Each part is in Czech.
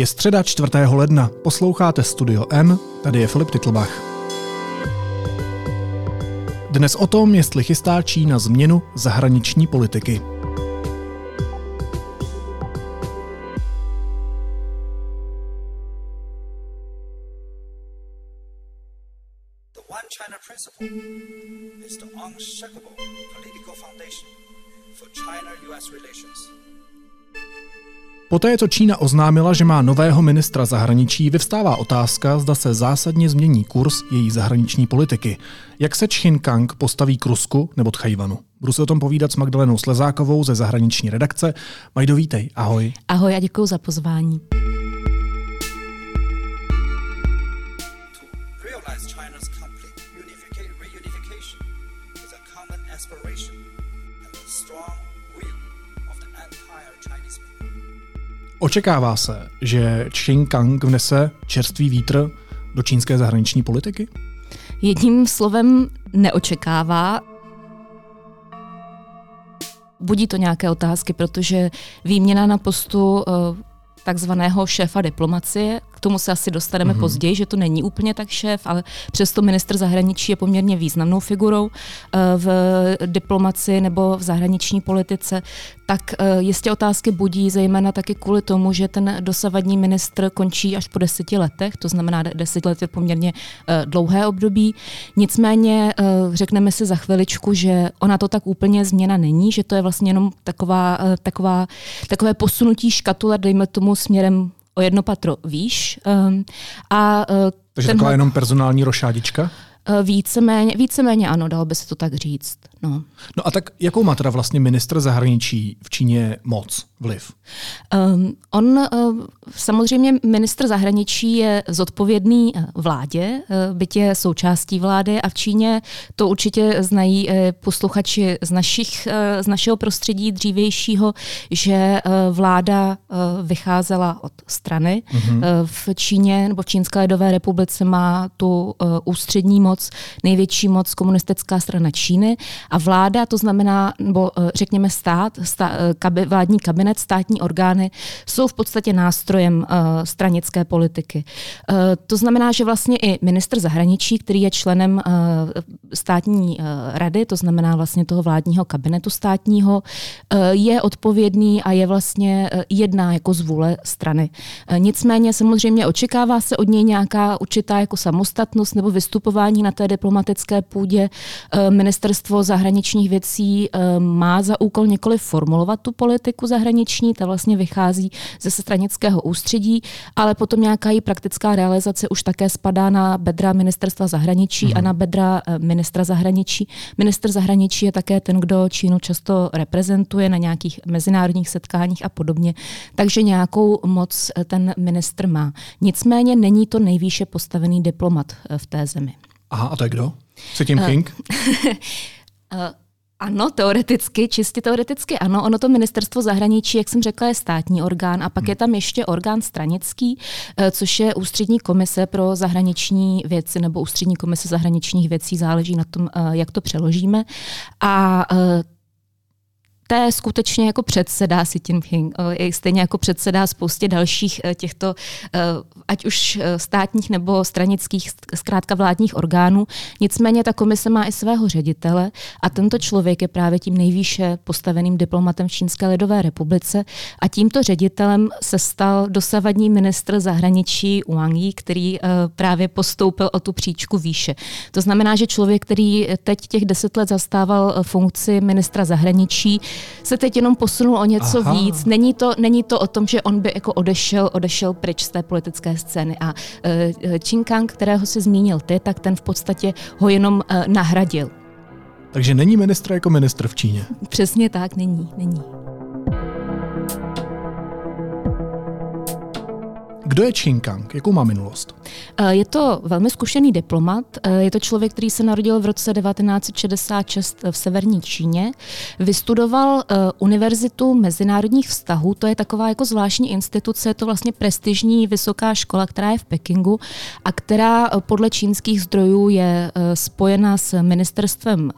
Je středa 4. ledna, posloucháte Studio N, tady je Filip Titlbach. Dnes o tom, jestli chystá Čína změnu zahraniční politiky. The One Poté, co Čína oznámila, že má nového ministra zahraničí, vyvstává otázka, zda se zásadně změní kurz její zahraniční politiky. Jak se Čchin Kang postaví k Rusku nebo Tchajvanu? Budu se o tom povídat s Magdalenou Slezákovou ze zahraniční redakce. Majdo, vítej, ahoj. Ahoj a děkuji za pozvání. Očekává se, že Čchin Kang vnese čerstvý vítr do čínské zahraniční politiky? Jedním slovem neočekává. Budí to nějaké otázky, protože výměna na postu eh, takzvaného šéfa diplomacie, k tomu se asi dostaneme mm-hmm. později, že to není úplně tak šéf, ale přesto ministr zahraničí je poměrně významnou figurou eh, v diplomaci nebo v zahraniční politice, tak eh, jistě otázky budí, zejména taky kvůli tomu, že ten dosavadní ministr končí až po deseti letech, to znamená, deset let je poměrně eh, dlouhé období. Nicméně řekneme si za chviličku, že ona to tak úplně změna není, že to je vlastně jenom taková, taková, takové posunutí škatule, dejme tomu směrem o jedno patro výš. Um, a, uh, Takže tenhle, taková jenom personální rošádička? Uh, víceméně, víceméně ano, dalo by se to tak říct. No. no a tak jakou má teda vlastně ministr zahraničí v Číně moc, vliv? Um, on uh, samozřejmě ministr zahraničí je zodpovědný vládě, uh, byť je součástí vlády a v Číně to určitě znají uh, posluchači z, našich, uh, z našeho prostředí dřívějšího, že uh, vláda uh, vycházela od strany. Mm-hmm. Uh, v Číně nebo v Čínské lidové republice má tu uh, ústřední moc, největší moc komunistická strana Číny a vláda, to znamená, nebo řekněme stát, stá, kabi, vládní kabinet, státní orgány, jsou v podstatě nástrojem uh, stranické politiky. Uh, to znamená, že vlastně i ministr zahraničí, který je členem uh, státní uh, rady, to znamená vlastně toho vládního kabinetu státního, uh, je odpovědný a je vlastně uh, jedná jako z vůle strany. Uh, nicméně samozřejmě očekává se od něj nějaká určitá jako samostatnost nebo vystupování na té diplomatické půdě. Uh, ministerstvo zahraničních věcí uh, má za úkol několik formulovat tu politiku zahraniční, ta vlastně vychází ze stranického ústředí, ale potom nějaká její praktická realizace už také spadá na bedra ministerstva zahraničí mm. a na bedra uh, ministra zahraničí. Minister zahraničí je také ten, kdo Čínu často reprezentuje na nějakých mezinárodních setkáních a podobně, takže nějakou moc ten ministr má. Nicméně není to nejvýše postavený diplomat v té zemi. Aha, a to je kdo? Tím King? ano, teoreticky, čistě teoreticky ano. Ono to ministerstvo zahraničí, jak jsem řekla, je státní orgán a pak hmm. je tam ještě orgán stranický, což je ústřední komise pro zahraniční věci nebo ústřední komise zahraničních věcí, záleží na tom, jak to přeložíme. A té skutečně jako předsedá Xi Jinping, stejně jako předsedá spoustě dalších e, těchto, e, ať už státních nebo stranických, zkrátka vládních orgánů. Nicméně ta komise má i svého ředitele a tento člověk je právě tím nejvýše postaveným diplomatem v Čínské lidové republice a tímto ředitelem se stal dosavadní ministr zahraničí Wang Yi, který právě postoupil o tu příčku výše. To znamená, že člověk, který teď těch deset let zastával funkci ministra zahraničí, se teď jenom posunul o něco Aha. víc. Není to, není to o tom, že on by jako odešel, odešel pryč z té politické scény. A uh, kterého si zmínil ty, tak ten v podstatě ho jenom uh, nahradil. Takže není ministr jako ministr v Číně. Přesně tak, není, není. Kdo je Qin Kang? Jakou má minulost? Eh, je to velmi zkušený diplomat. Eh, je to člověk, který se narodil v roce 1966 v severní Číně. Vystudoval eh, Univerzitu mezinárodních vztahů. To je taková jako zvláštní instituce, je to vlastně prestižní vysoká škola, která je v Pekingu a která podle čínských zdrojů je spojena s ministerstvem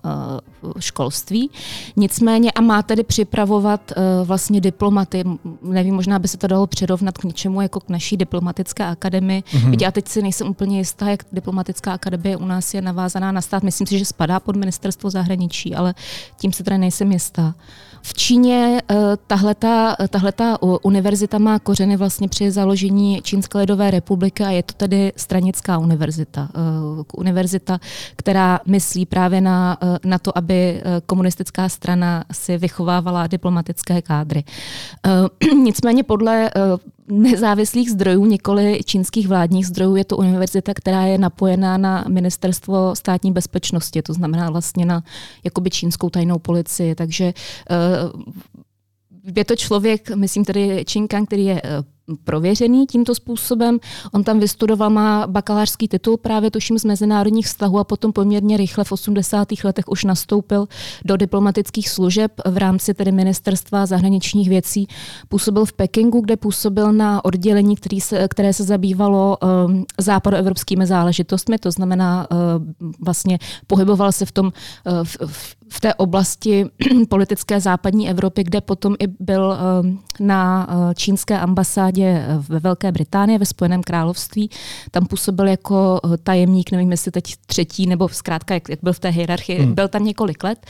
školství. Nicméně a má tedy připravovat vlastně diplomaty. Nevím, možná by se to dalo přirovnat k něčemu jako k naší diplomatické akademii. Mm-hmm. Já teď si nejsem úplně jistá, jak diplomatická akademie u nás je navázaná na stát. Myslím si, že spadá pod ministerstvo zahraničí, ale tím se teda nejsem jistá. V Číně eh, tahleta, tahleta univerzita má kořeny vlastně při založení Čínské lidové republiky a je to tedy stranická univerzita. Eh, univerzita, která myslí právě na, eh, na to, aby komunistická strana si vychovávala diplomatické kádry. Nicméně podle nezávislých zdrojů, nikoli čínských vládních zdrojů. Je to univerzita, která je napojená na ministerstvo státní bezpečnosti, to znamená vlastně na jakoby čínskou tajnou policii. Takže uh, je to člověk, myslím tedy Činkan, který je eh, prověřený tímto způsobem. On tam vystudoval, má bakalářský titul právě tuším z mezinárodních vztahů a potom poměrně rychle v 80. letech už nastoupil do diplomatických služeb v rámci tedy ministerstva zahraničních věcí. Působil v Pekingu, kde působil na oddělení, který se, které se zabývalo um, západoevropskými záležitostmi, to znamená uh, vlastně pohyboval se v tom uh, v, v té oblasti politické západní Evropy, kde potom i byl uh, na uh, čínské ambasádě vládě ve Velké Británii, ve Spojeném království. Tam působil jako eh, tajemník, nevím, jestli teď třetí, nebo zkrátka, jak, jak byl v té hierarchii, hmm. byl tam několik let.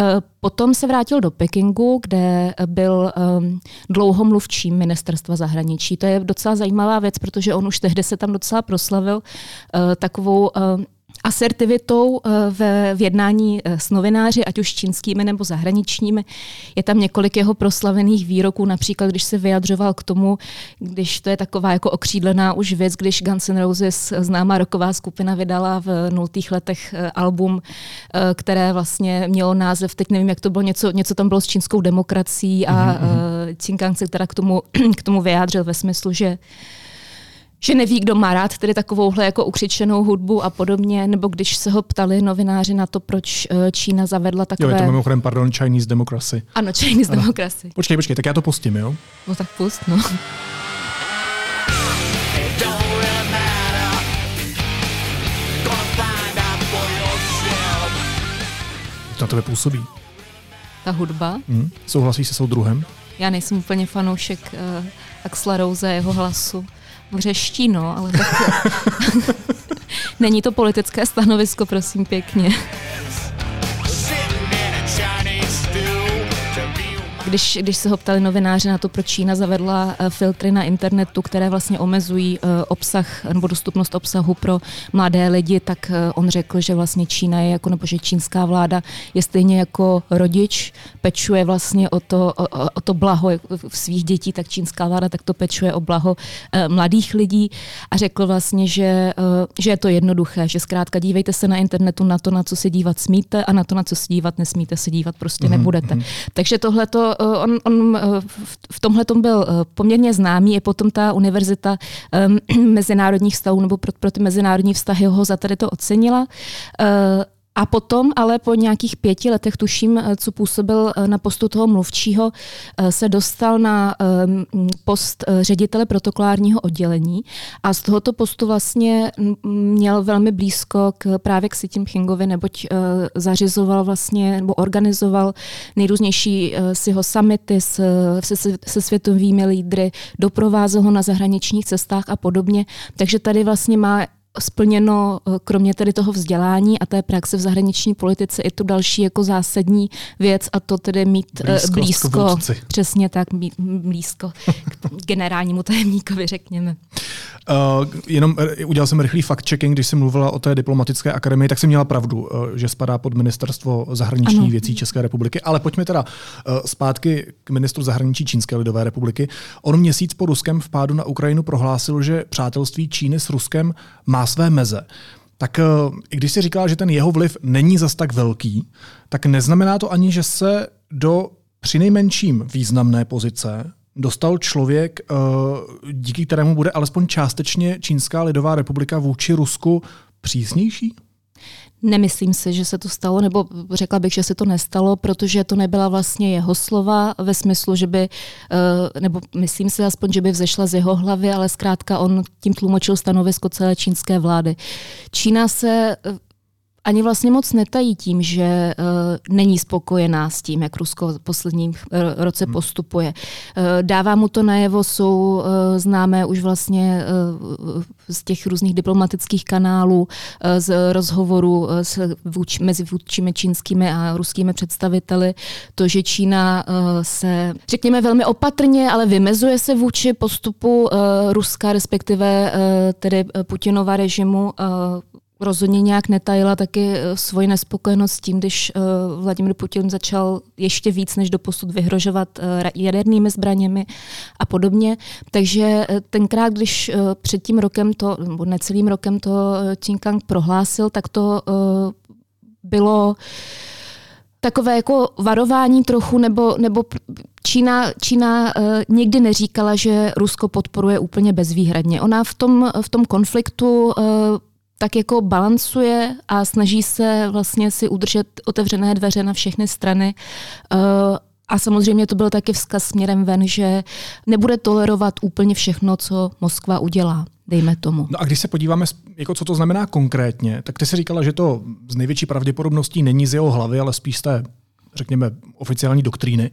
Eh, potom se vrátil do Pekingu, kde byl dlouhomluvčím ministerstva zahraničí. To je docela zajímavá věc, protože on už tehdy se tam docela proslavil takovou asertivitou eh, v, v jednání eh, s novináři, ať už čínskými nebo zahraničními. Je tam několik jeho proslavených výroků, například když se vyjadřoval k tomu, když to je taková jako okřídlená už věc, když Guns N' Roses, známá roková skupina, vydala v nultých letech eh, album, které vlastně mělo název, teď nevím, jak to bylo, něco, něco tam bylo s čínskou demokracií a mm-hmm. Qin Kang se teda k tomu, k tomu vyjádřil ve smyslu, že že neví, kdo má rád tedy takovouhle jako ukřičenou hudbu a podobně, nebo když se ho ptali novináři na to, proč eh, Čína zavedla takové... Jo, je to mimochodem, pardon, Chinese Democracy. Ano, Chinese ano. Democracy. Počkej, počkej, tak já to pustím, jo? No tak pust, no. na tebe působí? Ta hudba? Hmm. Souhlasíš se soudruhem? Já nejsem úplně fanoušek uh, Axla Rose jeho hlasu vřeští, no, ale tak... Není to politické stanovisko, prosím pěkně. Když, když se ho ptali novináři na to, proč Čína zavedla eh, filtry na internetu, které vlastně omezují eh, obsah nebo dostupnost obsahu pro mladé lidi, tak eh, on řekl, že vlastně Čína je jako, nebo že čínská vláda je stejně jako rodič, pečuje vlastně o to, o, o to blaho svých dětí, tak čínská vláda tak to pečuje o blaho mladých lidí a řekl vlastně, že, že je to jednoduché, že zkrátka dívejte se na internetu na to, na co se dívat smíte a na to, na co se dívat nesmíte, se dívat prostě mm-hmm. nebudete. Mhm. Takže tohle to on, on eh, v tomhle tom byl eh, poměrně známý, i potom ta univerzita mezinárodních vztahů nebo pro, pro ty mezinárodní vztahy ho za tady to ocenila. A potom, ale po nějakých pěti letech, tuším, eh, co působil eh, na postu toho mluvčího, eh, se dostal na post ředitele protokolárního oddělení a z tohoto postu vlastně měl velmi blízko k, právě k Xi Jinpingovi, neboť zařizoval vlastně, nebo organizoval nejrůznější si ho samity s, se, se světovými lídry, doprovázel ho na zahraničních cestách a podobně. Takže tady vlastně má splněno eh, kromě tedy toho vzdělání a té praxe v zahraniční politice i tu další jako zásadní věc a to tedy mít blízko, blízko přesně tak, blízko k generálnímu tajemníkovi, řekněme. Uh, jenom eh, udělal jsem rychlý fact-checking, když jsi mluvila o té diplomatické akademii, tak jsem měla pravdu, že spadá pod ministerstvo zahraničních ano. věcí České republiky. Ale pojďme teda zpátky k ministru zahraničí Čínské lidové republiky. On měsíc po ruském vpádu na Ukrajinu prohlásil, že přátelství Číny s Ruskem má své meze. Tak i když si říkala, že ten jeho vliv není zas tak velký, tak neznamená to ani, že se do přinejmenším významné pozice dostal člověk, eh, díky kterému bude alespoň částečně Čínská lidová republika vůči Rusku přísnější? Nemyslím si, že se to stalo, nebo řekla bych, že se to nestalo, protože to nebyla vlastně jeho slova ve smyslu, že by, eh, nebo myslím si aspoň, že by vzešla z jeho hlavy, ale zkrátka on tím tlumočil stanovisko celé čínské vlády. Čína se ani vlastně moc netají tím, že uh, není spokojená s tím, jak Rusko v posledním uh, roce hmm. postupuje. Uh, dává mu to najevo, jsou uh, známé už vlastně uh, z těch různých diplomatických kanálů, uh, z rozhovorů uh, s vůč, mezi vůdčími čínskými a ruskými představiteli, to, že Čína uh, se, řekněme, velmi opatrně, ale vymezuje se vůči postupu uh, Ruska, respektive uh, tedy Putinova režimu uh, rozhodně nějak netajila taky eh, svoji nespokojenost tím, když uh, Vladimir Putin začal ještě víc než doposud vyhrožovat uh, jadernými zbraněmi a podobně. Takže tenkrát, když před tím rokem to, nebo necelým rokem to uh, Kang prohlásil, tak to bylo takové jako varování trochu, nebo, nebo Čína, Čína uh, nikdy neříkala, že Rusko podporuje úplně bezvýhradně. Ona v tom, v tom konfliktu uh, tak jako balancuje a snaží se vlastně si udržet otevřené dveře na všechny strany. Uh, a samozřejmě to byl taky vzkaz směrem ven, že nebude tolerovat úplně všechno, co Moskva udělá, dejme tomu. No a když se podíváme, jako co to znamená konkrétně, tak ty si říkala, že to z největší pravděpodobností není z jeho hlavy, ale spíš z té, řekněme, oficiální doktríny.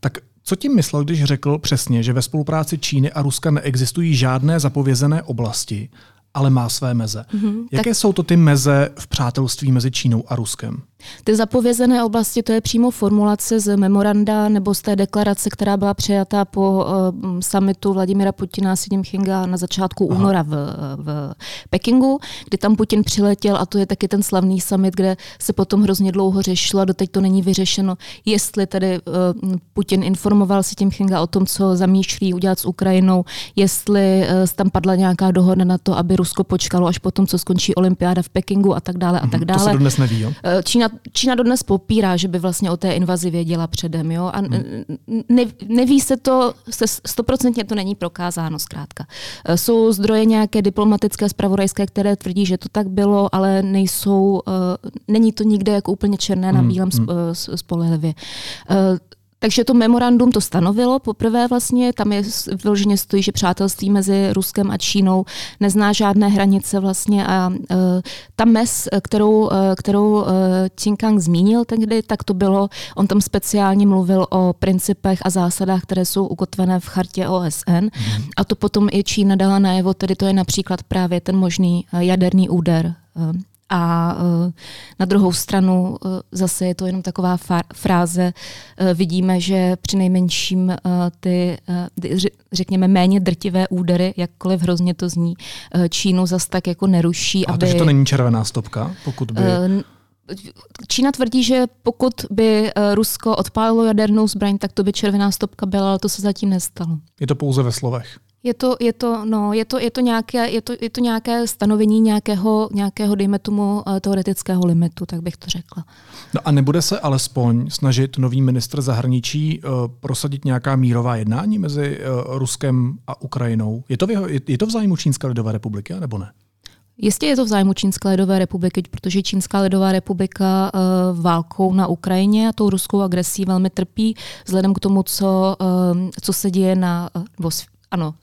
Tak co tím myslel, když řekl přesně, že ve spolupráci Číny a Ruska neexistují žádné zapovězené oblasti ale má své meze. Mm-hmm, Jaké tak... jsou to ty meze v přátelství mezi Čínou a Ruskem? Ty zapovězené oblasti, to je přímo formulace z memoranda nebo z té deklarace, která byla přijata po uh, summitu Vladimira Putina a Xi Jinpinga na začátku Aha. února v, v Pekingu, kdy tam Putin přiletěl a to je taky ten slavný summit, kde se potom hrozně dlouho řešilo a doteď to není vyřešeno, jestli tedy uh, Putin informoval Xi Jinpinga o tom, co zamýšlí udělat s Ukrajinou, jestli uh, tam padla nějaká dohoda na to, aby Rusko počkalo až potom, co skončí olympiáda v Pekingu a tak dále a mhm, tak dále. To se dodnes neví, jo? Čína Čína dodnes popírá, že by vlastně o té invazi věděla předem. Jo? A ne, neví se to, stoprocentně to není prokázáno zkrátka. E, jsou zdroje nějaké diplomatické, spravodajské, které tvrdí, že to tak bylo, ale nejsou, uh, není to nikde jako úplně černé na hmm, bílém hmm. spolehlivě. Takže to memorandum to stanovilo poprvé vlastně, tam je vyloženě stojí, že přátelství mezi Ruskem a Čínou nezná žádné hranice vlastně a uh, ta mez, kterou, uh, kterou uh, Kang zmínil tehdy, tak to bylo, on tam speciálně mluvil o principech a zásadách, které jsou ukotvené v chartě OSN mm. a to potom i Čína dala najevo, tedy to je například právě ten možný jaderný úder a uh, na druhou stranu uh, zase je to jenom taková fráze. Uh, vidíme, že při nejmenším ty, řekněme, méně drtivé údery, jakkoliv hrozně to zní, Čínu zas tak jako neruší. A aby... takže to není červená stopka, pokud by... Čína tvrdí, že pokud by Rusko odpálilo jadernou zbraň, tak to by červená stopka byla, ale to se zatím nestalo. Je to pouze ve slovech. Je to, je to, no, je to, je to, nějaké, je to, je to nějaké stanovení nějakého, nějakého, dejme tomu, eh, teoretického limitu, tak bych to řekla. No a nebude se alespoň snažit nový ministr zahraničí uh, prosadit nějaká mírová jednání mezi uh, Ruskem a Ukrajinou? Je to, v jeho, je, je to v zájmu Čínské lidové republiky, nebo ne? Jistě je to v zájmu Čínské lidové republiky, protože Čínská lidová republika válkou na Ukrajině a tou ruskou agresí velmi trpí, vzhledem k tomu, co, co se děje na, ano,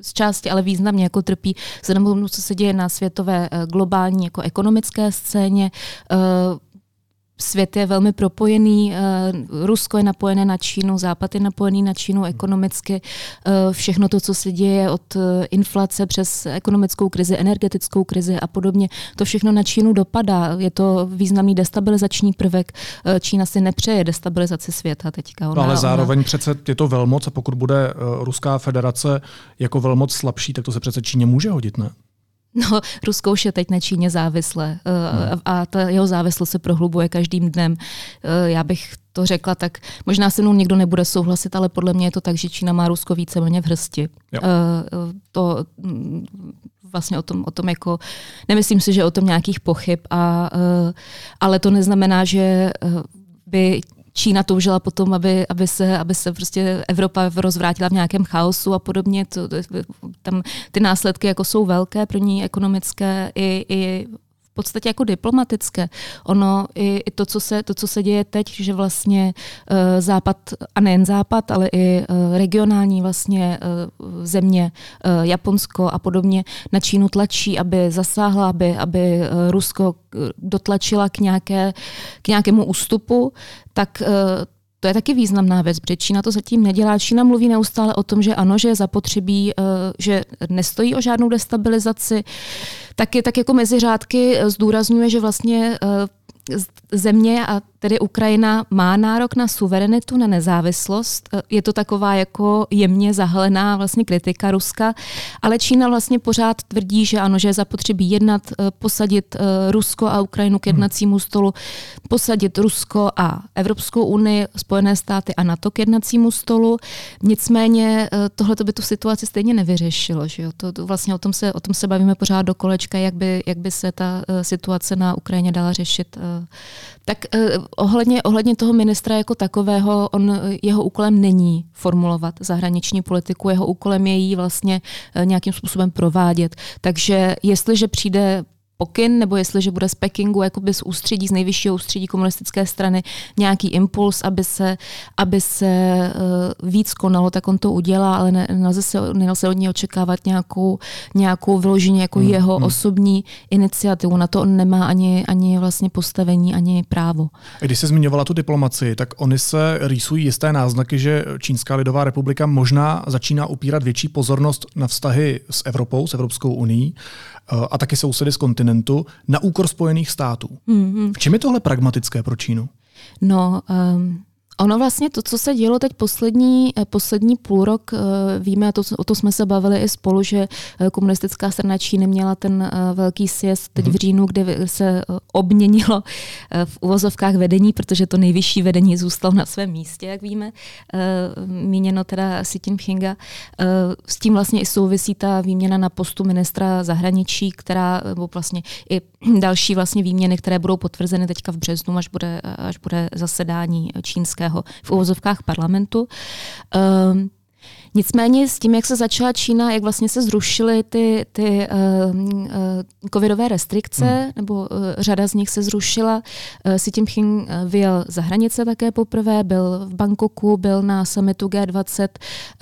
z části, ale významně jako trpí vzhledem tomu, co se děje na světové eh, globální jako ekonomické scéně. Eh, svět je velmi propojený, eh, Rusko je napojené na Čínu, Západ je napojený na Čínu ekonomicky. Všechno to, co se děje od inflace přes ekonomickou krizi, energetickou krizi a podobně, to všechno na Čínu dopadá. Je to významný destabilizační prvek. Čína si nepřeje destabilizaci světa teďka. Ona, ale zároveň ona... přece je to velmoc a pokud bude Ruská federace jako velmoc slabší, tak to se přece Číně může hodit, ne? No, Rusko už je teď na Číně závislé eh, a ta jeho závislost se prohlubuje každým dnem. Eh, já bych to řekla tak, možná se mnou někdo nebude souhlasit, ale podle mě je to tak, že Čína má Rusko víceméně v hrsti. Jo. Eh, to mm, vlastně o tom, o tom jako, nemyslím si, že o tom nějakých pochyb, a, ale to neznamená, že by Čína toužila potom, aby, aby, se, aby se prostě Evropa rozvrátila v nějakém chaosu a podobně. To, tam ty následky jako jsou velké pro ní ekonomické i, i podstatě jako diplomatické. Ono i, i to, co se, to, co se děje teď, že vlastně uh, Západ, a nejen Západ, ale i uh, regionální vlastně uh, země, uh, Japonsko a podobně na Čínu tlačí, aby zasáhla, aby, aby Rusko dotlačila k, nějaké, k nějakému ústupu, tak uh, to je taky významná věc, protože Čína to zatím nedělá. Čína mluví neustále o tom, že ano, že je zapotřebí, že nestojí o žádnou destabilizaci, taky tak jako mezi řádky eh, zdůrazňuje, že vlastně eh, země a tedy Ukrajina má nárok na suverenitu, na nezávislost. Eh, je to taková jako jemně zahalená vlastně kritika Ruska, ale Čína vlastně pořád tvrdí, že ano, že je zapotřebí jednat, posadit Rusko a Ukrajinu k hmm. jednacímu stolu, posadit Rusko a Evropskou unii, Spojené státy a NATO k jednacímu stolu. Nicméně tohle by tu situaci stejně nevyřešilo. Že jo? To, to vlastně o tom, se, o tom se bavíme pořád do kolečka, jak by, jak by se ta situace na Ukrajině dala řešit tak uh, ohledně, ohledně toho ministra jako takového, on, jeho úkolem není formulovat zahraniční politiku, jeho úkolem je ji vlastně uh, nějakým způsobem provádět. Takže jestliže přijde pokyn, nebo jestliže bude z Pekingu, jakoby z ústředí, z nejvyššího ústředí komunistické strany, nějaký impuls, aby se, aby se uh, víc konalo, tak on to udělá, ale ne, nelze, se, nelze od něj očekávat nějakou, nějakou vloženě jako hmm, jeho hmm. osobní iniciativu. Na to on nemá ani, ani vlastně postavení, ani právo. Když se zmiňovala tu diplomaci, tak oni se rýsují jisté náznaky, že Čínská lidová republika možná začíná upírat větší pozornost na vztahy s Evropou, s Evropskou unii a taky sousedy z kontinentu na úkor Spojených států. Mm-hmm. V čem je tohle pragmatické pro Čínu? No, um, Ono vlastně to, co se dělo teď poslední, eh, poslední půl rok, eh, víme, a to, o to jsme se bavili i spolu, že eh, komunistická strana Číny měla ten velký sjezd teď v mhm. říjnu, kde se obměnilo v uvozovkách vedení, protože to nejvyšší vedení zůstalo na svém místě, jak víme, míněno teda Xi Jinpinga. S tím vlastně i souvisí ta výměna na postu ministra zahraničí, která, nebo vlastně i další vlastně výměny, které budou potvrzeny teďka v březnu, až bude, až bude zasedání čínské svého v uvozovkách parlamentu. Um, Nicméně s tím, jak se začala Čína, jak vlastně se zrušily ty, ty uh, uh, covidové restrikce, hmm. nebo uh, řada z nich se zrušila, uh, Xi Jinping uh, vyjel za hranice také poprvé, byl v Bangkoku, byl na summitu G20,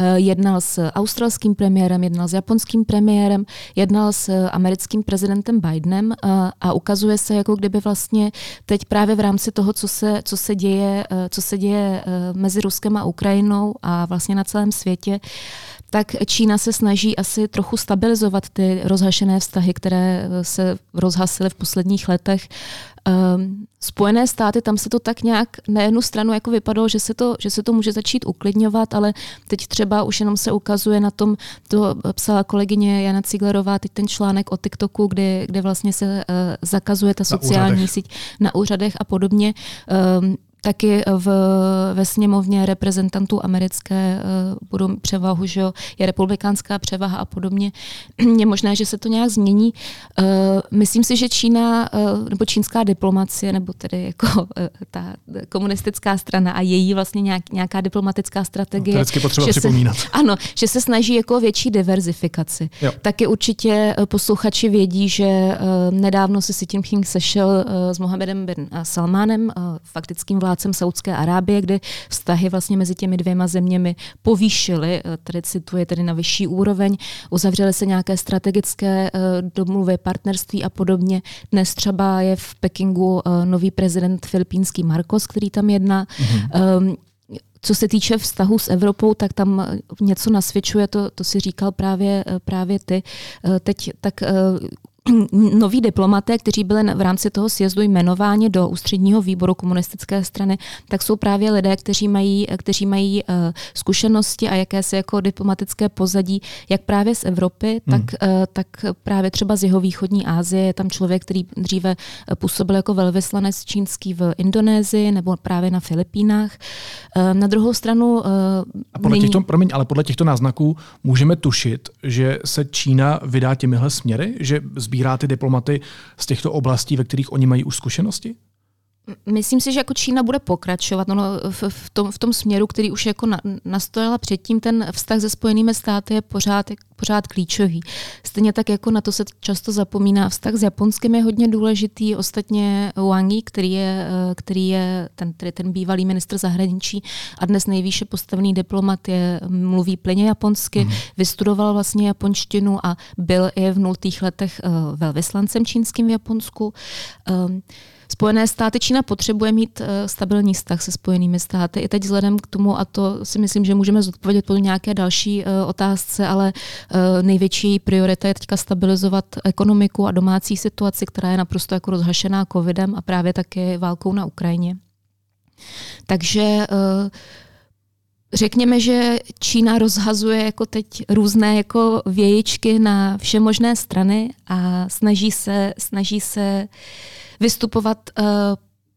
uh, jednal s australským premiérem, jednal s japonským premiérem, jednal s americkým prezidentem Bidenem uh, a ukazuje se, jako kdyby vlastně teď právě v rámci toho, co se, co se děje, uh, co se děje uh, mezi Ruskem a Ukrajinou a vlastně na celém světě, tak Čína se snaží asi trochu stabilizovat ty rozhašené vztahy, které eh, se rozhasily v posledních letech. Um, Spojené státy, tam se to tak nějak na jednu stranu jako vypadalo, že se, to, že se to může začít uklidňovat, ale teď třeba už jenom se ukazuje na tom, to psala kolegyně Jana Ciglerová, teď ten článek o TikToku, kde, kde vlastně se uh, zakazuje ta sociální síť na úřadech a podobně. Um, taky v, ve sněmovně reprezentantů americké uh, budou převahu, že je republikánská převaha a podobně. Je možné, že se to nějak změní. Uh, myslím si, že Čína uh, nebo čínská diplomacie, nebo tedy jako ta komunistická strana a její vlastně nějak, nějaká diplomatická strategie. No, potřeba že připomínat. Se, ano, že se snaží jako větší diverzifikaci. Jo. Taky určitě posluchači vědí, že nedávno se Xi Jinping sešel s Mohamedem bin Salmanem, faktickým vládcem vládcem Saudské Arábie, kde vztahy vlastně mezi těmi dvěma zeměmi povýšily, eh, tedy cituje tedy na vyšší úroveň, uzavřely se nějaké strategické eh, domluvy, partnerství a podobně. Dnes třeba je v Pekingu eh, nový prezident filipínský Marcos, který tam jedná. Mm-hmm. Co se týče vztahu s Evropou, tak tam něco nasvědčuje, to, to si říkal právě, právě ty. Teď tak noví diplomaté, kteří byli v rámci toho sjezdu jmenováni do ústředního výboru komunistické strany, tak jsou právě lidé, kteří mají, kteří mají uh, zkušenosti a jakési jako diplomatické pozadí, jak právě z Evropy, hmm. tak, uh, tak právě třeba z jeho východní Asie. Je tam člověk, který dříve eh, působil jako velvyslanec čínský v Indonésii nebo právě na Filipínách. Uh, na druhou stranu... Uh, a podle těchto, promiň, ale podle těchto náznaků můžeme tušit, že se Čína vydá těmihle směry, že sbírá ty diplomaty z těchto oblastí, ve kterých oni mají už zkušenosti? Myslím si, že jako Čína bude pokračovat ono v, v, tom, v tom směru, který už jako na, nastojila předtím, ten vztah se Spojenými státy je pořád, pořád klíčový. Stejně tak jako na to se často zapomíná. Vztah s Japonskem je hodně důležitý. Ostatně Wang Yi, který je, který je ten, tedy ten bývalý ministr zahraničí a dnes nejvýše postavený diplomat, je, mluví plně japonsky, mm. vystudoval vlastně japonštinu a byl i v nultých letech uh, velvyslancem čínským v Japonsku. Um, Spojené státy, Čína potřebuje mít uh, stabilní vztah se Spojenými státy. I teď vzhledem k tomu, a to si myslím, že můžeme zodpovědět po nějaké další uh, otázce, ale uh, největší priorita je teďka stabilizovat ekonomiku a domácí situaci, která je naprosto jako rozhašená covidem a právě také válkou na Ukrajině. Takže uh, Řekněme, že Čína rozhazuje jako teď různé jako vějičky na vše možné strany a snaží se, snaží se vystupovat uh,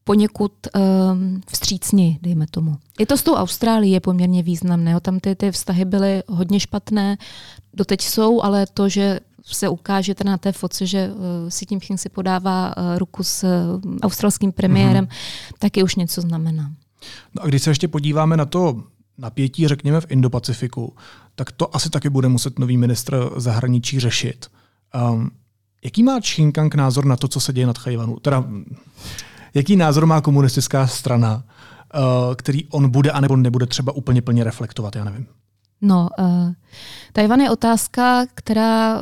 poněkud um, vstřícně, dejme tomu. I to s tou Austrálií je poměrně významné. Jo. Tam ty, ty vztahy byly hodně špatné, doteď jsou, ale to, že se ukáže na té foce, že uh, si tím si podává uh, ruku s uh, australským premiérem, mm-hmm. taky už něco znamená. No a když se ještě podíváme na to napětí, řekněme, v Indo-Pacifiku, tak to asi taky bude muset nový ministr zahraničí řešit. Um, jaký má Kang názor na to, co se děje nad Chajvanu? Teda, jaký názor má komunistická strana, uh, který on bude anebo nebude třeba úplně plně reflektovat, já nevím. No, uh, Tajvan je otázka, která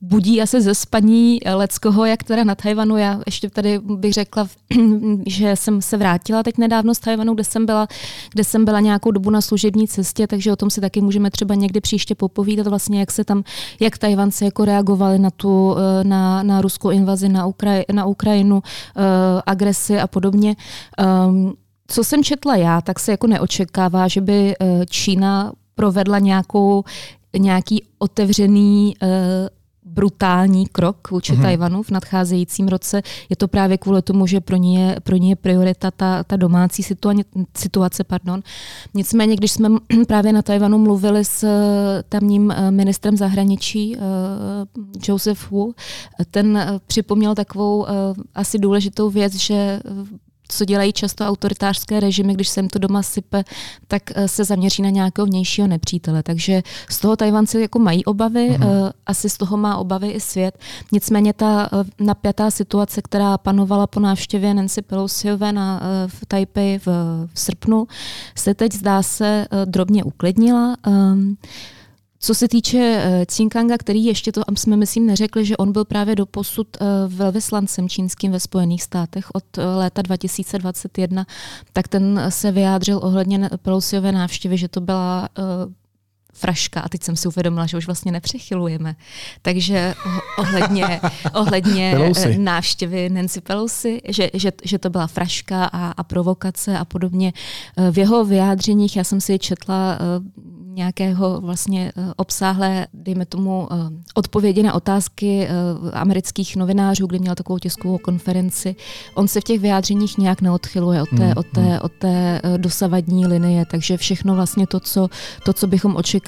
budí asi ze spaní Leckoho, jak teda na Tajvanu. Já ještě tady bych řekla, že jsem se vrátila teď nedávno z Tajvanu, kde jsem byla, kde jsem byla nějakou dobu na služební cestě, takže o tom si taky můžeme třeba někdy příště popovídat, vlastně jak se tam, jak Tajvanci jako reagovali na tu, eh, na, na ruskou invazi na, Ukraj, na Ukrajinu, uh, agresi a podobně. Um, co jsem četla já, tak se jako neočekává, že by Čína provedla nějakou, nějaký otevřený uh, brutální krok vůči mm-hmm. Tajvanu v nadcházejícím roce. Je to právě kvůli tomu, že pro ně je, pro ně je priorita ta, ta domácí situa- situace. Pardon. Nicméně, když jsme právě na Tajvanu mluvili s eh, tamním eh, ministrem zahraničí uh, Joseph Wu, ten připomněl takovou uh, asi důležitou věc, že co dělají často autoritářské režimy, když se jim to doma sype, tak eh, se zaměří na nějakého vnějšího nepřítele. Takže z toho Tajvanci jako mají obavy, mm-hmm. asi z toho má obavy i svět. Nicméně ta eh, napjatá situace, která panovala po návštěvě Nancy Pelosiové na, v Taipei v, v srpnu, se teď zdá se drobně uklidnila. Um, co se týče Cinkanga, eh, který ještě to jsme myslím neřekli, že on byl právě do posud eh, velvyslancem čínským ve Spojených státech od eh, léta 2021, tak ten se vyjádřil ohledně Pelosiové návštěvy, že to byla fraška a teď jsem si uvědomila, že už vlastně nepřechylujeme. Takže ohledně, ohledně návštěvy Nancy Pelosi, že, že, že to byla fraška a, a provokace a podobně. V jeho vyjádřeních já jsem si četla nějakého vlastně eh, obsáhlé, dejme tomu, eh, odpovědi na otázky eh, amerických novinářů, kdy měl takovou tiskovou konferenci. On se v těch vyjádřeních nějak neodchyluje od té, hmm, od té, hmm. od té dosavadní linie, takže všechno vlastně to, co, to, co bychom očekávali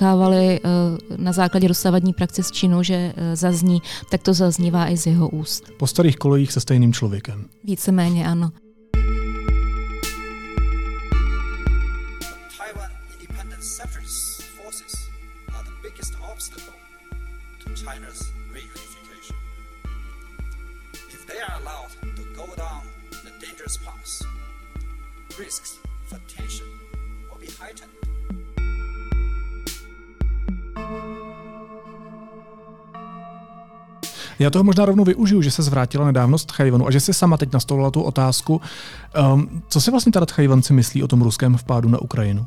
na základě dosavadní praxe s Čínou, že zazní, tak to zaznívá i z jeho úst. Po starých kolejích se stejným člověkem. Víceméně ano. risks for tension will be heightened. Já toho možná rovnou využiju, že se zvrátila nedávno z Tchajvanu a že si sama teď nastolila tu otázku. Um, co si vlastně teda Tchajvanci myslí o tom ruském vpádu na Ukrajinu?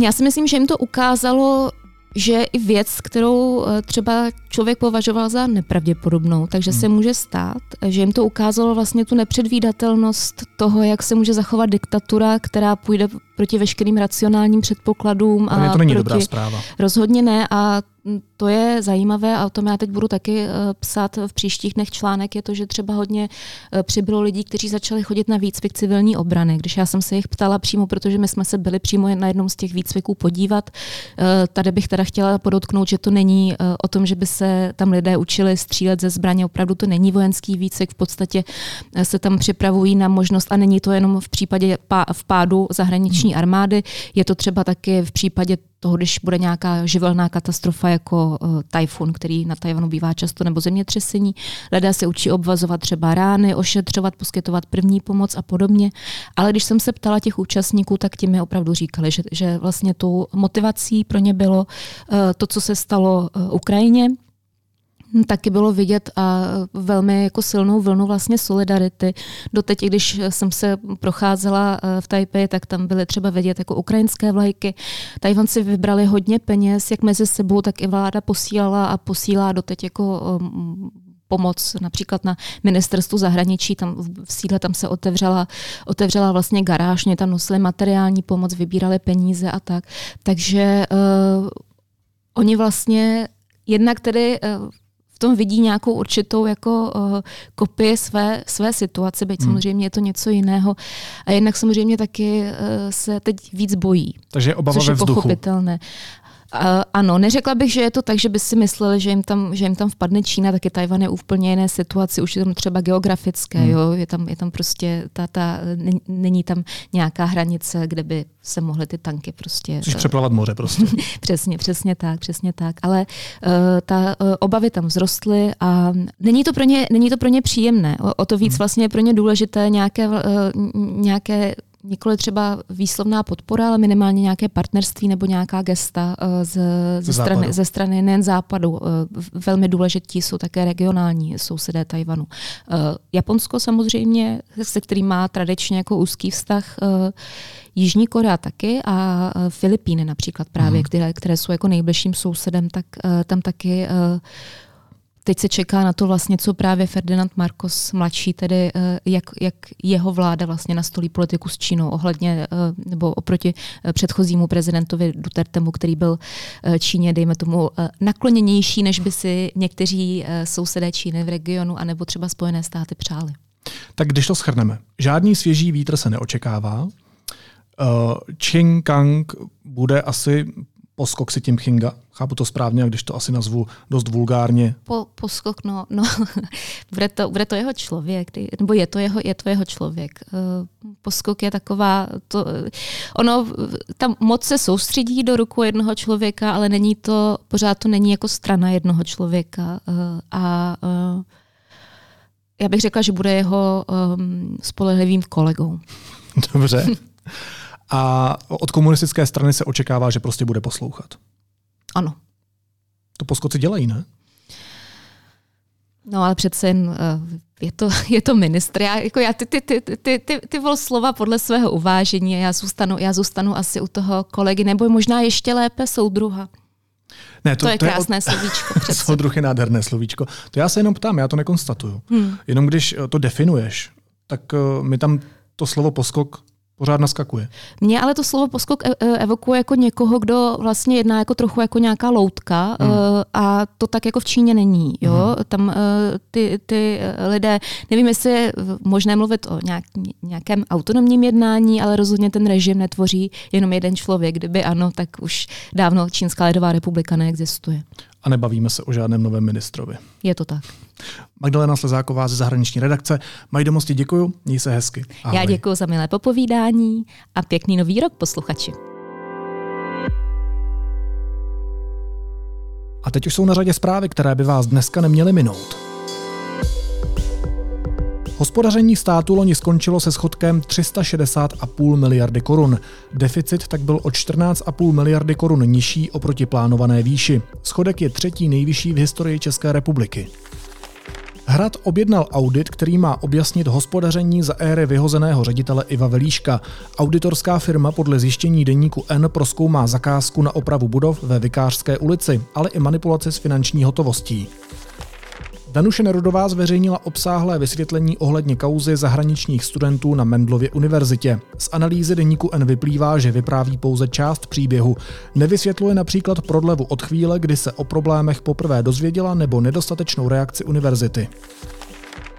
Já si myslím, že jim to ukázalo, že i věc, kterou eh, třeba člověk považoval za nepravděpodobnou, takže hmm. se může stát, že jim to ukázalo vlastně tu nepředvídatelnost toho, jak se může zachovat diktatura, která půjde proti veškerým racionálním předpokladům. A to není proti... dobrá zpráva. Rozhodně ne a to je zajímavé a o tom já teď budu taky uh, psát v příštích dnech článek, je to, že třeba hodně uh, přibylo lidí, kteří začali chodit na výcvik civilní obrany. Když já jsem se jich ptala přímo, protože my jsme se byli přímo na jednom z těch výcviků podívat, uh, tady bych teda chtěla podotknout, že to není o tom, že by se tam lidé učili střílet ze zbraně, opravdu to není vojenský výcvik, v podstatě se tam připravují na možnost a není to jenom v případě v pádu zahraniční armády, je to třeba taky v případě toho, když bude nějaká živelná katastrofa jako uh, tajfun, který na Tajvanu bývá často, nebo zemětřesení. Lidé se učí obvazovat třeba rány, ošetřovat, poskytovat první pomoc a podobně. Ale když jsem se ptala těch účastníků, tak ti mi opravdu říkali, že, že vlastně tou motivací pro ně bylo uh, to, co se stalo uh, Ukrajině, taky bylo vidět a velmi jako silnou vlnu vlastně solidarity. Doteď, když jsem se procházela eh, v Taipei, tak tam byly třeba vidět jako ukrajinské vlajky. Tajvanci vybrali hodně peněz, jak mezi sebou, tak i vláda posílala a posílá doteď jako um, pomoc například na ministerstvu zahraničí, tam v sídle tam se otevřela, otevřela vlastně garáž, mě tam nosili materiální pomoc, vybírali peníze a tak. Takže uh, oni vlastně jednak tedy uh, tom vidí nějakou určitou jako uh, kopii své, své situace, byť hmm. samozřejmě je to něco jiného. A jednak samozřejmě taky uh, se teď víc bojí. Takže obava což ve je vzduchu. pochopitelné. Uh, ano, neřekla bych, že je to tak, že by si mysleli, že jim tam, že jim tam vpadne Čína, taky Tajvan je úplně jiné situaci, už je tam třeba geografické, hmm. jo, je tam, je tam prostě, ta, ta, není tam nějaká hranice, kde by se mohly ty tanky prostě... Což přeplavat moře prostě. přesně, přesně tak, přesně tak, ale uh, ta uh, obavy tam vzrostly a není to pro ně, není to pro ně příjemné, o, o to víc hmm. vlastně je pro ně důležité nějaké, uh, nějaké nikoli třeba výslovná podpora, ale minimálně nějaké partnerství nebo nějaká gesta uh, z, ze, strany, ze strany nejen západu. Uh, velmi důležití jsou také regionální sousedé Tajvanu. Uh, Japonsko samozřejmě, se kterým má tradičně jako úzký vztah, Jižní Korea taky a Filipíny například právě, mm. které, které jsou jako nejbližším sousedem, tak tam taky Teď se čeká na to vlastně, co právě Ferdinand Marcos mladší, tedy eh, jak, jak jeho vláda vlastně nastolí politiku s Čínou ohledně eh, nebo oproti eh, předchozímu prezidentovi Dutertemu, který byl Číně, dejme tomu, nakloněnější, než by si někteří sousedé Číny v regionu anebo třeba Spojené státy přáli. Tak když to schrneme, žádný svěží vítr se neočekává. Ching Kang bude asi poskok si tím Chinga. Chápu to správně, když to asi nazvu dost vulgárně. Po, poskok, no, no bude, to, bude to jeho člověk, nebo je to jeho, je to jeho člověk. Eh, poskok je taková, to, ono, tam moc se soustředí do ruku jednoho člověka, ale není to, pořád to není jako strana jednoho člověka. Eh, a eh, já bych řekla, že bude jeho um, spolehlivým kolegou. Dobře. A od komunistické strany se očekává, že prostě bude poslouchat. Ano. To poskoci dělají, ne? No ale přece jen uh, je to, je to ministr. Já, jako já ty, ty, ty, ty, ty, ty vol slova podle svého uvážení já zůstanu, já zůstanu asi u toho kolegy, nebo možná ještě lépe soudruha. Ne, to, to je to krásné je, slovíčko. Soudruh je nádherné slovíčko. To já se jenom ptám, já to nekonstatuju. Hmm. Jenom když to definuješ, tak uh, mi tam to slovo poskok pořád naskakuje. Mně ale to slovo poskok e, e, evokuje jako někoho, kdo vlastně jedná jako trochu jako nějaká loutka hmm. a to tak jako v Číně není. Jo? Hmm. Tam ty, ty lidé, nevím, jestli je možné mluvit o nějak, nějakém autonomním jednání, ale rozhodně ten režim netvoří jenom jeden člověk. Kdyby ano, tak už dávno Čínská lidová republika neexistuje a nebavíme se o žádném novém ministrovi. Je to tak. Magdalena Slezáková ze zahraniční redakce. Mají domosti děkuju, měj se hezky. Ahoj. Já děkuji za milé popovídání a pěkný nový rok posluchači. A teď už jsou na řadě zprávy, které by vás dneska neměly minout. Hospodaření státu loni skončilo se schodkem 360,5 miliardy korun. Deficit tak byl o 14,5 miliardy korun nižší oproti plánované výši. Schodek je třetí nejvyšší v historii České republiky. Hrad objednal audit, který má objasnit hospodaření za éry vyhozeného ředitele Iva Velíška. Auditorská firma podle zjištění deníku N proskoumá zakázku na opravu budov ve Vikářské ulici, ale i manipulaci s finanční hotovostí. Danuše Nerudová zveřejnila obsáhlé vysvětlení ohledně kauzy zahraničních studentů na Mendlově univerzitě. Z analýzy deníku N vyplývá, že vypráví pouze část příběhu. Nevysvětluje například prodlevu od chvíle, kdy se o problémech poprvé dozvěděla nebo nedostatečnou reakci univerzity.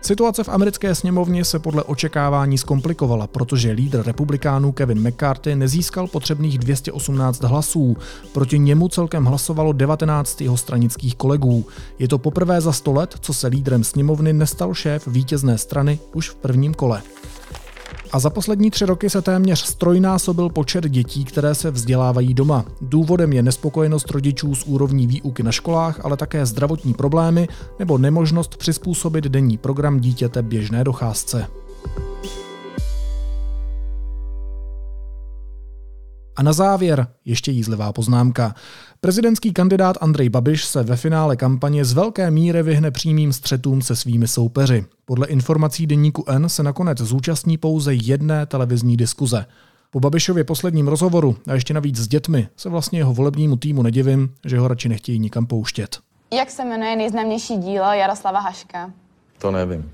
Situace v americké sněmovně se podle očekávání zkomplikovala, protože lídr republikánů Kevin McCarthy nezískal potřebných 218 hlasů. Proti němu celkem hlasovalo 19 jeho stranických kolegů. Je to poprvé za 100 let, co se lídrem sněmovny nestal šéf vítězné strany už v prvním kole. A za poslední tři roky se téměř strojnásobil počet dětí, které se vzdělávají doma. Důvodem je nespokojenost rodičů s úrovní výuky na školách, ale také zdravotní problémy nebo nemožnost přizpůsobit denní program dítěte běžné docházce. A na závěr ještě jízlivá poznámka. Prezidentský kandidát Andrej Babiš se ve finále kampaně z velké míry vyhne přímým střetům se svými soupeři. Podle informací deníku N se nakonec zúčastní pouze jedné televizní diskuze. Po Babišově posledním rozhovoru a ještě navíc s dětmi se vlastně jeho volebnímu týmu nedivím, že ho radši nechtějí nikam pouštět. Jak se jmenuje nejznámější dílo Jaroslava Haška? To nevím.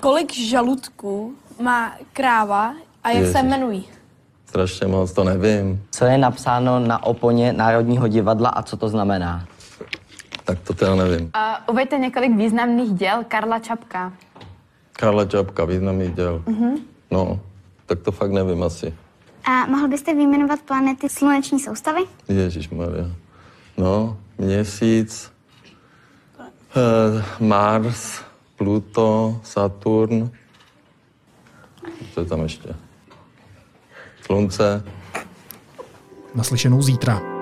Kolik žaludků má kráva a jak se Ježiš. jmenují? Strašně moc, to nevím. Co je napsáno na oponě Národního divadla a co to znamená? Tak to teda nevím. Uh, uveďte několik významných děl Karla Čapka. Karla Čapka, významný děl. No, tak to fakt nevím asi. A mohl byste vyjmenovat planety sluneční soustavy? Ježíš Maria. No, měsíc, eh, Mars, Pluto, Saturn. Co je tam ještě? Slunce. Naslyšenou zítra.